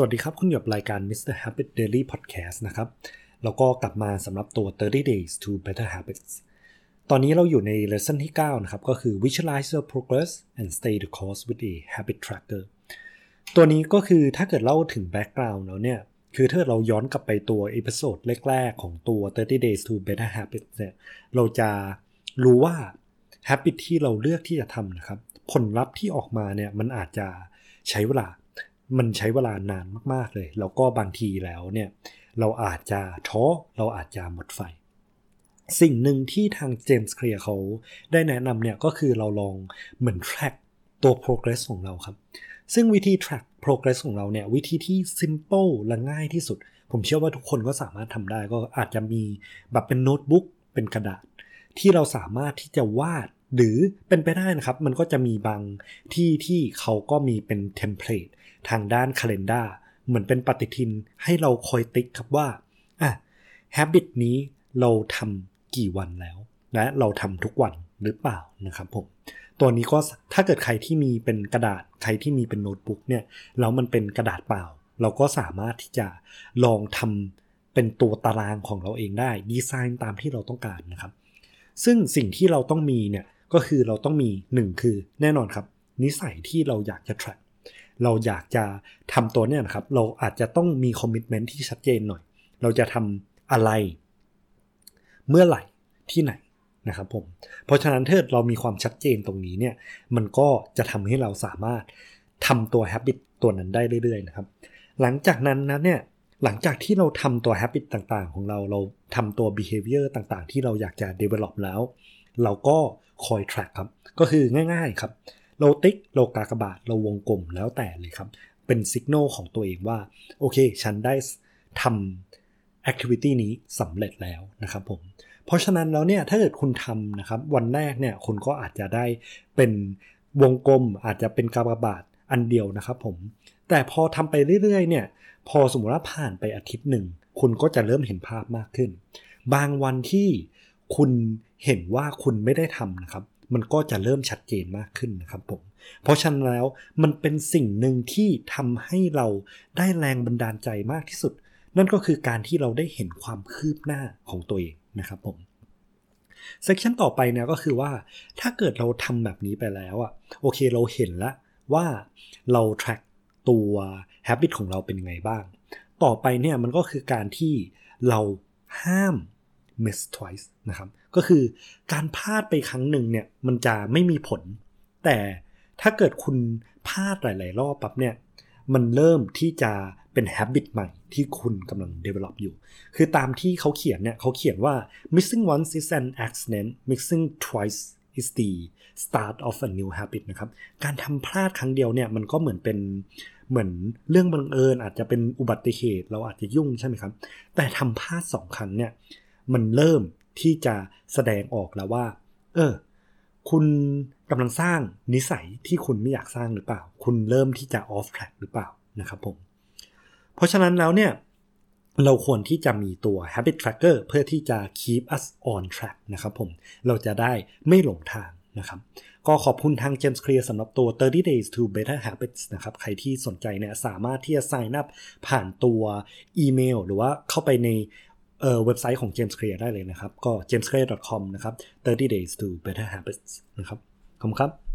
สวัสดีครับ คุณอยู่กับรายการ Mr. Habit Daily Podcast นะครับ แล้วก็กลับมาสำหรับตัว 30 Days to Better Habits ตอนนี้เราอยู่ใน lesson ที่ 9 นะครับ ก็คือ Visualize your progress and stay the course with a habit tracker ตัวนี้ก็คือถ้าเกิดเล่าถึง background แล้วเนี่ย คือถ้าเราย้อนกลับไปตัว episode แรก ๆ ของตัว 30 Days to Better Habits เนี่ย เราจะรู้ว่า habit ที่เราเลือกที่จะทำนะครับ ผลลัพธ์ที่ออกมาเนี่ย มันอาจจะใช้เวลา มันใช้เวลานานมาก ๆเลย แล้วก็บางทีแล้วเนี่ยเราอาจจะท้อเราอาจจะหมดไฟ สิ่งหนึ่งที่ทางเจมส์เคลียร์เขาได้แนะนำเนี่ยก็คือเราลองเหมือน track ตัว progress ของเราครับ ซึ่งวิธี track progress ของเราเนี่ยวิธีที่ simple และง่ายที่สุด ผมเชื่อว่าทุกคนก็สามารถทำได้ก็อาจจะมีแบบเป็นโน้ตบุ๊กเป็นกระดาษ ที่เราสามารถที่จะวาด หรือเป็นไปได้นะครับ มันก็จะมีบางที่ที่เขาก็มีเป็น template ทางด้าน calendar เหมือนเป็นปฏิทินให้เราคอยติ๊กครับว่าอะ habit นี้เราทำกี่วันแล้ว และเราทำทุกวันหรือเปล่านะครับผมตัวนี้ก็ถ้าเกิดใครที่มีเป็นกระดาษใครที่มีเป็นโน้ตบุ๊กเนี่ยแล้วมันเป็นกระดาษเปล่า เราก็สามารถที่จะลองทำเป็นตัวตารางของเราเองได้ดีไซน์ตามที่เราต้องการนะครับ ซึ่งสิ่งที่เราต้องมีเนี่ย ก็คือเราต้องมีหนึ่งคือแน่นอนครับ นิสัยที่เราอยากจะ track เราอยากจะทำตัวเนี่ยนะครับ เราอาจจะต้องมีคอมมิชเมนที่ชัดเจนหน่อย เราจะทำอะไร เมื่อไหร่ที่ไหนนะครับผม เพราะฉะนั้นถ้าเรามีความชัดเจนตรงนี้เนี่ย มันก็จะทำให้เราสามารถทำตัว habit ตัวนั้นได้เรื่อยๆนะครับ หลังจากนั้นนะเนี่ย หลังจากที่เราทำตัว habit ต่างๆ ของเรา เราทำตัว behavior ต่างๆ ที่เราอยากจะ develop แล้ว เราก็คอย track ครับ ก็คือง่ายๆครับ เราติ๊กเรากากบาทเราวงกลมแล้วแต่เลยครับ เป็นสัญญาณของตัวเองว่า โอเค ฉันได้ทำ activity นี้สำเร็จแล้วนะครับผมเพราะฉะนั้นแล้วเนี่ยถ้าเกิดคุณทำนะครับวันแรกเนี่ยคุณก็อาจจะได้เป็นวงกลมอาจจะเป็นกากบาทอันเดียวนะครับผมแต่พอทำไปเรื่อยๆเนี่ยพอสมมติว่าผ่านไปอาทิตย์หนึ่ง คุณก็จะเริ่มเห็นภาพมากขึ้น บางวันที่ คุณเห็นว่าคุณไม่ได้ทำนะครับ มันก็จะเริ่มชัดเจนมากขึ้นนะครับผม เพราะฉะนั้นแล้วมันเป็นสิ่งหนึ่งที่ทำให้เราได้แรงบันดาลใจมากที่สุด นั่นก็คือการที่เราได้เห็นความคืบหน้าของตัวเองนะครับผมเซสชันต่อไปเนี่ยก็คือว่าถ้าเกิดเราทำแบบนี้ไปแล้วอะโอเคเราเห็นแล้วว่าเรา track ตัว habit ของเราเป็นยังไงบ้าง ต่อไปเนี่ยมันก็คือการที่เราห้าม miss twice นะครับก็คือการพลาดไปครั้งหนึ่งเนี่ยมันจะไม่มีผล แต่ถ้าเกิดคุณพลาดหลาย ๆ รอบปั๊บเนี่ยมันเริ่มที่จะเป็น habit ใหม่ที่คุณกำลัง develop อยู่ คือตามที่เขาเขียนเนี่ยเขาเขียนว่า missing once is an accident missing twice is the start of a new habit นะครับ การทำพลาดครั้งเดียวเนี่ยมันก็เหมือนเป็นเหมือนเรื่องบังเอิญอาจจะเป็นอุบัติเหตุเราอาจจะยุ่งใช่ไหมครับ แต่ทำพลาดสองครั้งเนี่ย มันเริ่มที่จะแสดงออกแล้วว่า เออ คุณกำลังสร้างนิสัยที่คุณไม่อยากสร้างหรือเปล่า คุณเริ่มที่จะ off track หรือเปล่านะครับผม เพราะฉะนั้นแล้วเนี่ยเราควรที่จะมีตัว habit tracker เพื่อที่จะ keep us on track นะครับผม เราจะได้ไม่หลงทางนะครับ ก็ขอบคุณทาง James Clear สำหรับตัว 30 days to better habits นะครับ ใครที่สนใจเนี่ยสามารถที่จะ sign up ผ่านตัวอีเมล หรือว่าเข้าไปใน เออเว็บไซต์ของ James Clear ได้เลยนะครับ ก็ jamesclear.com นะครับ30 days to better habits นะครับ ขอบคุณครับ